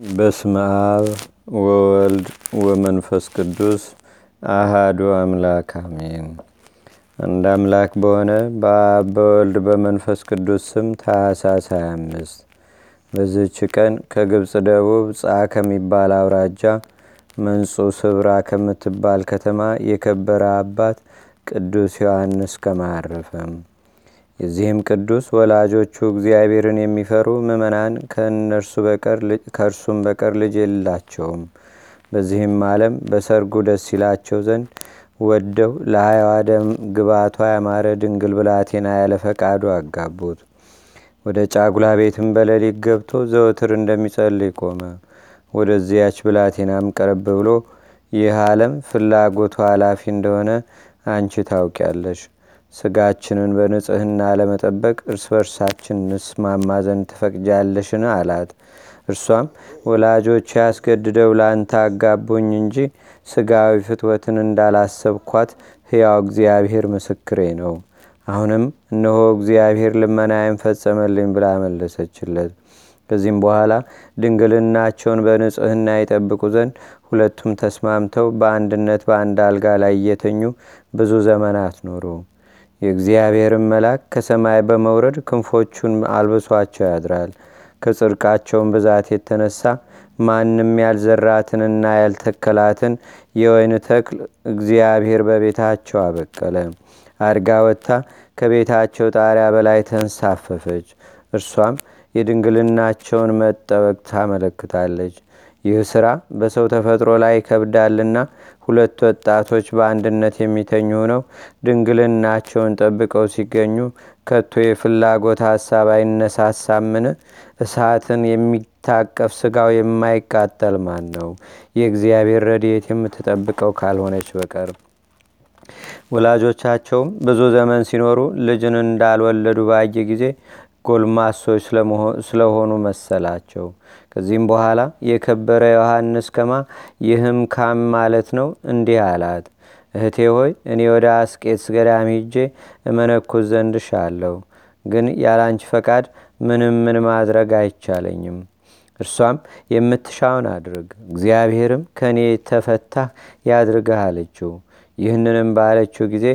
በስመ አብ ወወልድ ወመንፈስ ቅዱስ አሃዱ አምላክ አሜን። አንድ አምላክ በሆነ በአብ በወልድ በመንፈስ ቅዱስ ስም ታኅሳስ 25 በዚህች ቀን ከግብፅ ደቡብ ጻ ከሚባል አውራጃ መንጹ ስብራ ከምትባል ከተማ የከበረ አባት ቅዱስ ዮሐንስ ከማረፈም የዚህም ቅዱስ ወላጆቹ እግዚአብሔርን የሚፈሩ ምእመናን ከእርሱም በቀር ልጅ የላቸውም። በዚህም ዓለም በሰርጉ ደስ ይላቸው ዘንድ ወደው ለሀያዋ ደም ግባቷ ያማረ ድንግል ብላቴና ያለ ፈቃዱ አጋቡት። ወደ ጫጉላ ቤትም በሌሊት ገብቶ ዘወትር እንደሚጸልይ ቆመ። ወደዚያች ብላቴናም ቀረብ ብሎ ይህ ዓለም ፍላጎቱ ኃላፊ እንደሆነ አንቺ ታውቂያለሽ ስጋችንን በንጽህና ለመጠበቅ እርስ በርሳችን ንስማማ ዘንድ ትፈቅጃለሽን? አላት። እርሷም ወላጆች ያስገድደው ለአንተ አጋቡኝ እንጂ ስጋዊ ፍትወትን እንዳላሰብኳት ሕያው እግዚአብሔር ምስክሬ ነው። አሁንም እነሆ እግዚአብሔር ልመናዬን ፈጸመልኝ ብላ መለሰችለት። ከዚህም በኋላ ድንግልናቸውን በንጽህና ይጠብቁ ዘንድ ሁለቱም ተስማምተው በአንድነት በአንድ አልጋ ላይ እየተኙ ብዙ ዘመናት ኖሩ። የእግዚአብሔርን መልአክ ከሰማይ በመውረድ ክንፎቹን አልብሷቸው ያድራል። ከጽድቃቸውን ብዛት የተነሳ ማንም ያልዘራትንና ያልተከላትን የወይን ተክል እግዚአብሔር በቤታቸው አበቀለ። አድጋ ወጥታ ከቤታቸው ጣሪያ በላይ ተንሳፈፈች። እርሷም የድንግልናቸውን መጠበቅ ታመለክታለች። ይህ ሥራ በሰው ተፈጥሮ ላይ ይከብዳልና ሁለት ወጣቶች በአንድነት የሚተኙ ሆነው ድንግልናቸውን ጠብቀው ሲገኙ ከቶ የፍላጎት ሐሳብ አይነሳሳምን? እሳትን የሚታቀፍ ስጋው የማይቃጠል ማን ነው? የእግዚአብሔር ረድኤት የምትጠብቀው ካልሆነች በቀር። ወላጆቻቸውም ብዙ ዘመን ሲኖሩ ልጅን እንዳልወለዱ ባየ ጊዜ ጎልማሶች ስለሆኑ መሰላቸው። ከዚህም በኋላ የከበረ ዮሐንስ ከማ ይህም ካም ማለት ነው እንዲህ አላት። እህቴ ሆይ እኔ ወደ አስቄትስ ገዳም ሂጄ እመነኩስ ዘንድ ሻለሁ፣ ግን ያላንቺ ፈቃድ ምንም ምን ማድረግ አይቻለኝም። እርሷም የምትሻውን አድርግ፣ እግዚአብሔርም ከእኔ ተፈታህ ያድርግህ አለችው። ይህንንም ባለችው ጊዜ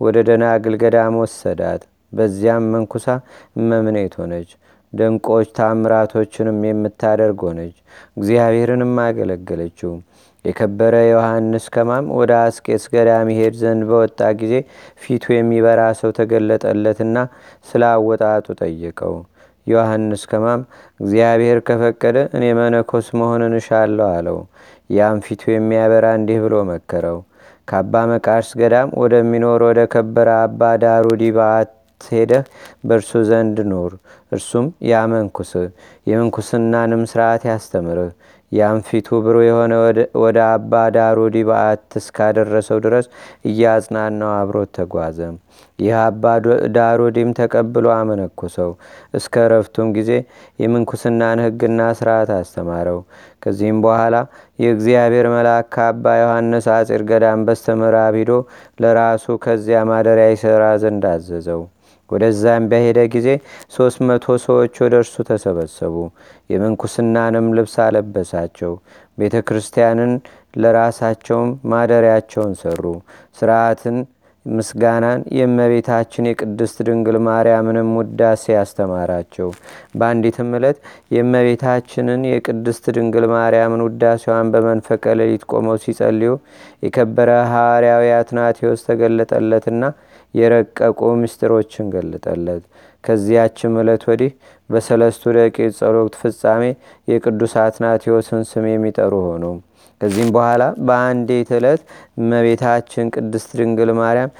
ወደ ደናግል ገዳም ወሰዳት። በዚያም መንኩሳ እመምኔት ሆነች። ድንቆች ታምራቶችንም የምታደርግ ሆነች። እግዚአብሔርንም አገለገለችው። የከበረ ዮሐንስ ከማም ወደ አስቄስ ገዳም ይሄድ ዘንድ በወጣ ጊዜ ፊቱ የሚበራ ሰው ተገለጠለትና ስለ አወጣጡ ጠየቀው። ዮሐንስ ከማም እግዚአብሔር ከፈቀደ እኔ መነኮስ መሆንን እሻለሁ አለው። ያም ፊቱ የሚያበራ እንዲህ ብሎ መከረው። ከአባ መቃርስ ገዳም ወደሚኖር ወደ ከበረ አባ ዳሩ ዲባት ሄደህ በእርሱ ዘንድ ኑር። እርሱም ያመንኩስ የምንኩስናንም ስርዓት ያስተምርህ። ያም ፊቱ ብሩህ የሆነ ወደ አባ ዳሩ ዲባት እስካደረሰው ድረስ እያጽናናው አብሮት ተጓዘ። ይህ አባ ዳሩዲም ተቀብሎ አመነኮሰው። እስከ ረፍቱም ጊዜ የምንኩስናን ሕግና ስርዓት አስተማረው። ከዚህም በኋላ የእግዚአብሔር መልአክ ከአባ ዮሐንስ አጼር ገዳም በስተምዕራብ ሂዶ ለራሱ ከዚያ ማደሪያ ይሰራ ዘንድ አዘዘው። ወደዛም በሄደ ጊዜ ሶስት መቶ ሰዎች ወደ እርሱ ተሰበሰቡ። የምንኩስናንም ልብስ አለበሳቸው። ቤተ ክርስቲያንን ለራሳቸውም ማደሪያቸውን ሰሩ። ስርዓትን፣ ምስጋናን፣ የእመቤታችን የቅድስት ድንግል ማርያምንም ውዳሴ ያስተማራቸው። በአንዲትም ዕለት የእመቤታችንን የቅድስት ድንግል ማርያምን ውዳሴዋን በመንፈቀ ሌሊት ቆመው ሲጸልዩ የከበረ ሐዋርያዊ አትናቴዎስ ተገለጠለትና የረቀቁ ምስጢሮችን ገለጠለት። ከዚያችም ዕለት ወዲህ በሰለስቱ ደቂቅ ጸሎት ፍጻሜ የቅዱስ አትናቴዎስን ስም የሚጠሩ ሆኑ። ከዚህም በኋላ በአንዲት ዕለት እመቤታችን ቅድስት ድንግል ማርያም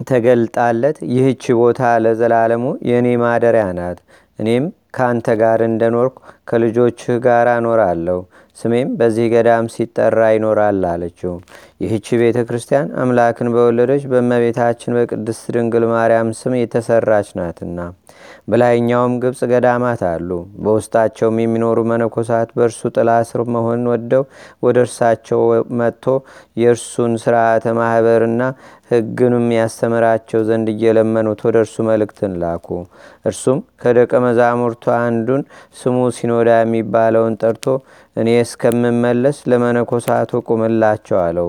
ተገልጣለት ይህች ቦታ ለዘላለሙ የእኔ ማደሪያ ናት፣ እኔም ከአንተ ጋር እንደኖርኩ ከልጆችህ ጋር እኖራለሁ፣ ስሜም በዚህ ገዳም ሲጠራ ይኖራል አለችው። ይህች ቤተ ክርስቲያን አምላክን በወለደች በእመቤታችን በቅድስት ድንግል ማርያም ስም የተሰራች ናትና። በላይኛውም ግብፅ ገዳማት አሉ። በውስጣቸውም የሚኖሩ መነኮሳት በእርሱ ጥላ ስር መሆን ወደው ወደ እርሳቸው መጥቶ የእርሱን ስርዓተ ማኅበርና ሕግንም ያስተምራቸው ዘንድ እየለመኑት ወደ እርሱ መልእክትን ላኩ። እርሱም ከደቀ መዛሙርቱ አንዱን ስሙ ሲኖዳ የሚባለውን ጠርቶ እኔ እስከምመለስ ለመነኮሳቱ ቁምላቸው አለው።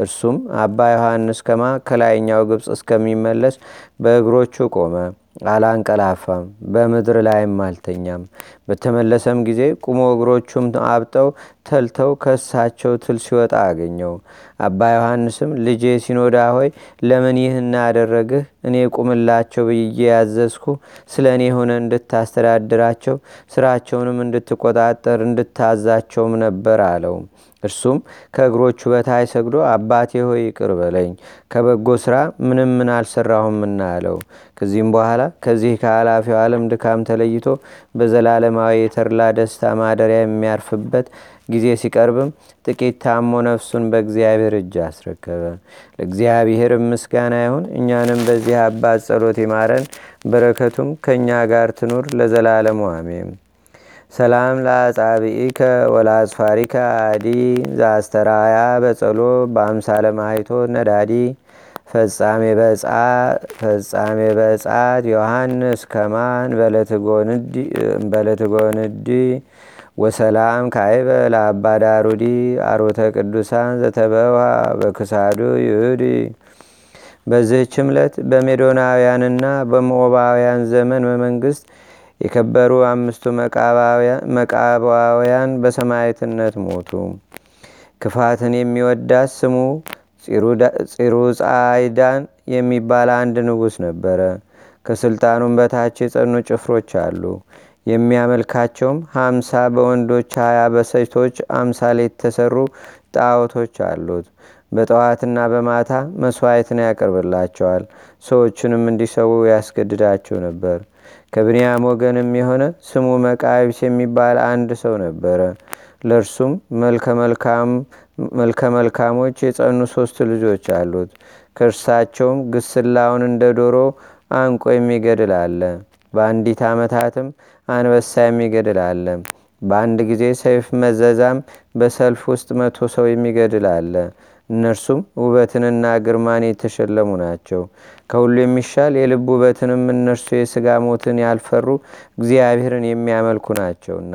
እርሱም አባ ዮሐንስ ከማ ከላይኛው ግብፅ እስከሚመለስ በእግሮቹ ቆመ። አላንቀላፋም፣ በምድር ላይም አልተኛም። በተመለሰም ጊዜ ቁሞ እግሮቹም አብጠው ተልተው ከሳቸው ትል ሲወጣ አገኘው። አባ ዮሐንስም ልጄ ሲኖዳ ሆይ ለምን ይህን አደረግህ? እኔ ቁምላቸው ብዬ ያዘዝኩ ስለ እኔ ሆነ እንድታስተዳድራቸው ስራቸውንም እንድትቆጣጠር እንድታዛቸውም ነበር አለው። እርሱም ከእግሮቹ በታይ ሰግዶ አባቴ ሆይ ይቅር በለኝ ከበጎ ስራ ምንም ምን አልሰራሁምና አለው። ከዚህም በኋላ ከዚህ ከኃላፊው ዓለም ድካም ተለይቶ በዘላለማዊ የተርላ ደስታ ማደሪያ የሚያርፍበት ጊዜ ሲቀርብም ጥቂት ታሞ ነፍሱን በእግዚአብሔር እጅ አስረከበ። ለእግዚአብሔር ምስጋና ይሁን። እኛንም በዚህ አባት ጸሎት ይማረን፣ በረከቱም ከእኛ ጋር ትኑር ለዘላለሙ አሜን። ሰላም ለአጻብኢከ ወለአጽፋሪከ አዲ ዘአስተራያ በጸሎ በአምሳለ ማይቶ ነዳዲ ፈጻሜ በጻት ዮሐንስ ከማን በለትጎንዲ ወሰላም ካይበ ለአባ ዳሩዲ አሮተ ቅዱሳን ዘተበውሃ በክሳዱ ይሁዲ። በዚህች ዕለት በሜዶናውያንና በሞባውያን ዘመን በመንግስት የከበሩ አምስቱ መቃባውያን በሰማዕትነት ሞቱ። ክፋትን የሚወዳት ስሙ ፂሩጻይዳን የሚባል አንድ ንጉሥ ነበረ። ከስልጣኑም በታች የጸኑ ጭፍሮች አሉ። የሚያመልካቸውም ሀምሳ በወንዶች ሀያ በሴቶች አምሳል የተሰሩ ጣዖቶች አሉት። በጠዋትና በማታ መስዋዕትን ያቀርብላቸዋል። ሰዎችንም እንዲሰዉ ያስገድዳቸው ነበር። ከብንያም ወገንም የሆነ ስሙ መቃቢስ የሚባል አንድ ሰው ነበረ። ለእርሱም መልከ መልካሞች የጸኑ ሶስት ልጆች አሉት። ከእርሳቸውም ግስላውን እንደ ዶሮ አንቆ የሚገድል አለ። በአንዲት ዓመታትም አንበሳ የሚገድል አለ። በአንድ ጊዜ ሰይፍ መዘዛም በሰልፍ ውስጥ መቶ ሰው የሚገድል አለ። እነርሱም ውበትንና ግርማን የተሸለሙ ናቸው። ከሁሉ የሚሻል የልብ ውበትንም እነርሱ የሥጋ ሞትን ያልፈሩ እግዚአብሔርን የሚያመልኩ ናቸውና።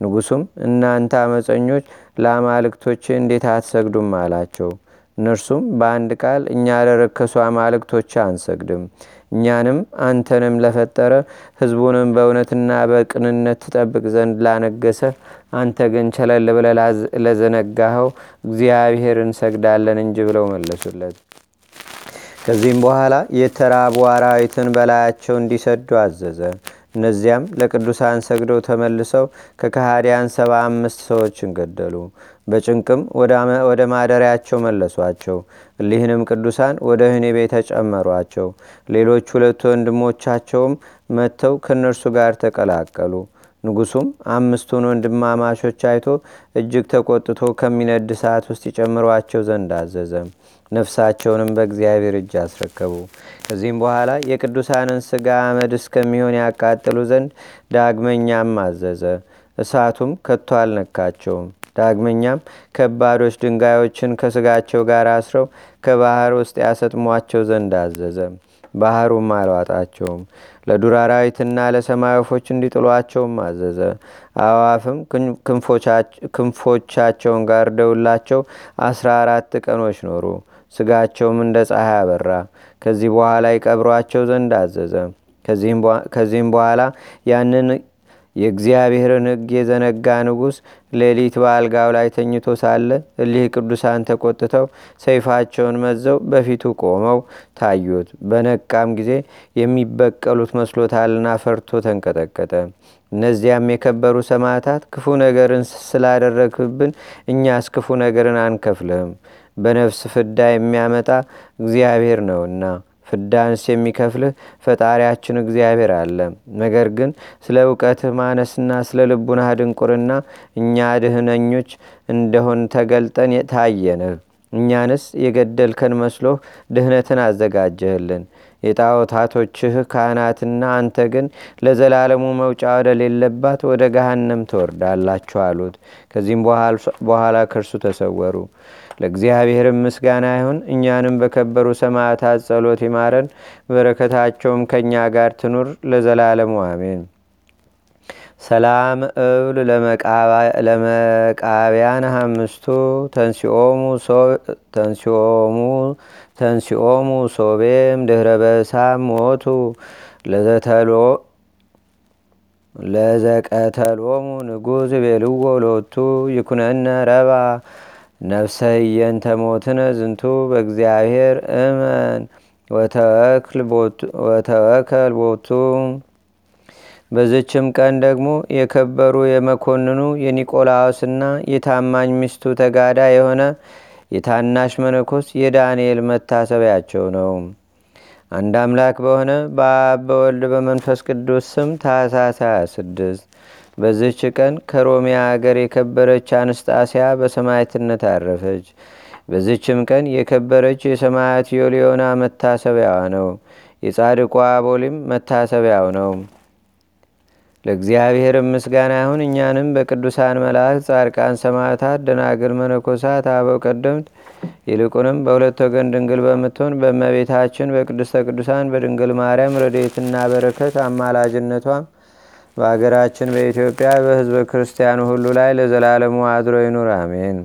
ንጉሱም እናንተ አመፀኞች ለአማልክቶች እንዴት አትሰግዱም? አላቸው። እነርሱም በአንድ ቃል እኛ ለረከሱ አማልክቶች አንሰግድም፣ እኛንም አንተንም ለፈጠረ ሕዝቡንም በእውነትና በቅንነት ትጠብቅ ዘንድ ላነገሰ አንተ ግን ቸለል ብለ ለዘነጋኸው እግዚአብሔር እንሰግዳለን እንጂ ብለው መለሱለት። ከዚህም በኋላ የተራቡ አራዊትን በላያቸው እንዲሰዱ አዘዘ። እነዚያም ለቅዱሳን ሰግደው ተመልሰው ከከሃዲያን ሰባ አምስት ሰዎችን ገደሉ። በጭንቅም ወደ ማደሪያቸው መለሷቸው። እሊህንም ቅዱሳን ወደ ህኔ ቤት ተጨመሯቸው። ሌሎች ሁለት ወንድሞቻቸውም መጥተው ከእነርሱ ጋር ተቀላቀሉ። ንጉሱም አምስቱን ወንድማማቾች አይቶ እጅግ ተቆጥቶ ከሚነድ ሰዓት ውስጥ ይጨምሯቸው ዘንድ አዘዘ። ነፍሳቸውንም በእግዚአብሔር እጅ አስረከቡ። ከዚህም በኋላ የቅዱሳንን ስጋ አመድ እስከሚሆን ያቃጥሉ ዘንድ ዳግመኛም አዘዘ። እሳቱም ከቶ አልነካቸውም። ዳግመኛም ከባዶች ድንጋዮችን ከስጋቸው ጋር አስረው ከባህር ውስጥ ያሰጥሟቸው ዘንድ አዘዘ። ባህሩም አልዋጣቸውም። ለዱር አራዊትና ለሰማይ ወፎች እንዲጥሏቸውም አዘዘ። አዋፍም ክንፎቻቸውን ጋርደውላቸው አስራ አራት ቀኖች ኖሩ። ስጋቸውም እንደ ፀሐይ አበራ። ከዚህ በኋላ ይቀብሯቸው ዘንድ አዘዘ። ከዚህም በኋላ ያንን የእግዚአብሔርን ሕግ የዘነጋ ንጉሥ ሌሊት በአልጋው ላይ ተኝቶ ሳለ እሊህ ቅዱሳን ተቆጥተው ሰይፋቸውን መዘው በፊቱ ቆመው ታዩት። በነቃም ጊዜ የሚበቀሉት መስሎታልና ፈርቶ ተንቀጠቀጠ። እነዚያም የከበሩ ሰማዕታት ክፉ ነገርን ስላደረግብን እኛስ ክፉ ነገርን አንከፍልህም፣ በነፍስ ፍዳ የሚያመጣ እግዚአብሔር ነውና ፍዳንስ የሚከፍልህ ፈጣሪያችን እግዚአብሔር አለ። ነገር ግን ስለ እውቀትህ ማነስና ስለ ልቡናህ ድንቁርና እኛ ድህነኞች እንደሆን ተገልጠን ታየንህ። እኛንስ የገደልከን መስሎህ ድህነትን አዘጋጀህልን። የጣዖታቶችህ ካህናትና አንተ ግን ለዘላለሙ መውጫ ወደሌለባት ወደ ገሃነም ትወርዳላችሁ አሉት። ከዚህም በኋላ ከእርሱ ተሰወሩ። ለእግዚአብሔርም ምስጋና ይሁን። እኛንም በከበሩ ሰማዕታት ጸሎት ይማረን፣ በረከታቸውም ከእኛ ጋር ትኑር ለዘላለሙ አሜን። ሰላም እብል ለመቃቢያን አምስቱ ተንሲኦሙ ሶቤም ድህረ በሳም ሞቱ ለዘቀተሎሙ ንጉዝ ቤልዎ ሎቱ ይኩነነ ረባ ነፍሰ እየንተ ሞትነ ዝንቱ በእግዚአብሔር እመን ወተወከል ቦቱ በዝችም ቀን ደግሞ የከበሩ የመኮንኑ የኒቆላዎስና የታማኝ ሚስቱ ተጋዳ የሆነ የታናሽ መነኮስ የዳንኤል መታሰቢያቸው ነው። አንድ አምላክ በሆነ በአብ በወልድ በመንፈስ ቅዱስ ስም ታኅሳስ 26 በዚህች ቀን ከሮሚያ አገር የከበረች አንስጣሲያ በሰማዕትነት አረፈች። በዚችም ቀን የከበረች የሰማዕት ዮልዮና መታሰቢያዋ ነው። የጻድቋ አቦሊም መታሰቢያው ነው። ለእግዚአብሔር ምስጋና ይሁን። እኛንም በቅዱሳን መላእክት፣ ጻድቃን፣ ሰማዕታት፣ ደናግል፣ መነኮሳት፣ አበው ቀደምት ይልቁንም በሁለት ወገን ድንግል በምትሆን በእመቤታችን በቅድስተ ቅዱሳን በድንግል ማርያም ረድኤትና በረከት አማላጅነቷም በአገራችን በኢትዮጵያ በሕዝበ ክርስቲያኑ ሁሉ ላይ ለዘላለሙ አድሮ ይኑር፣ አሜን።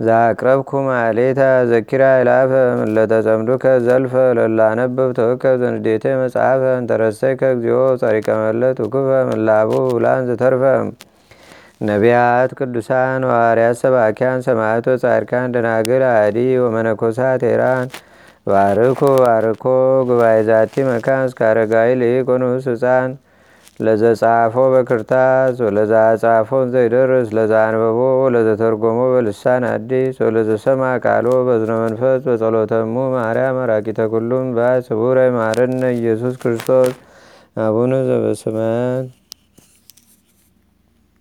ዛቅረብኩ ማሌታ ዘኪራ ይላፈ ለተጸምዱከ ዘልፈ ለላነብብ ተወከብ ዘንዴቴ መጽሐፈ እንተረሰይከ እግዚኦ ጸሪቀ መለት ውክፈ ምላቡ ውላን ዘተርፈ። ነቢያት፣ ቅዱሳን፣ ዋርያት፣ ሰባኪያን፣ ሰማዕቶ፣ ጻድቃን፣ ደናግል፣ አዲ ወመነኮሳት ሄራን ባርኮ ባርኮ ጉባኤ ዛቲ መካን እስከ አረጋዊ ልኢቆኑስ ህፃን ለዘጻፎ በክርታስ ወለዛ ጻፎን ዘይደርስ ለዛ አንበቦ ለዘተርጎሞ በልሳን አዲስ ወለዘሰማ ቃሎ በዝነ መንፈስ በጸሎተሙ ማርያም አራቂተ ኩሉም ባይ ስቡረ ማረነ ኢየሱስ ክርስቶስ አቡነ ዘበሰማያት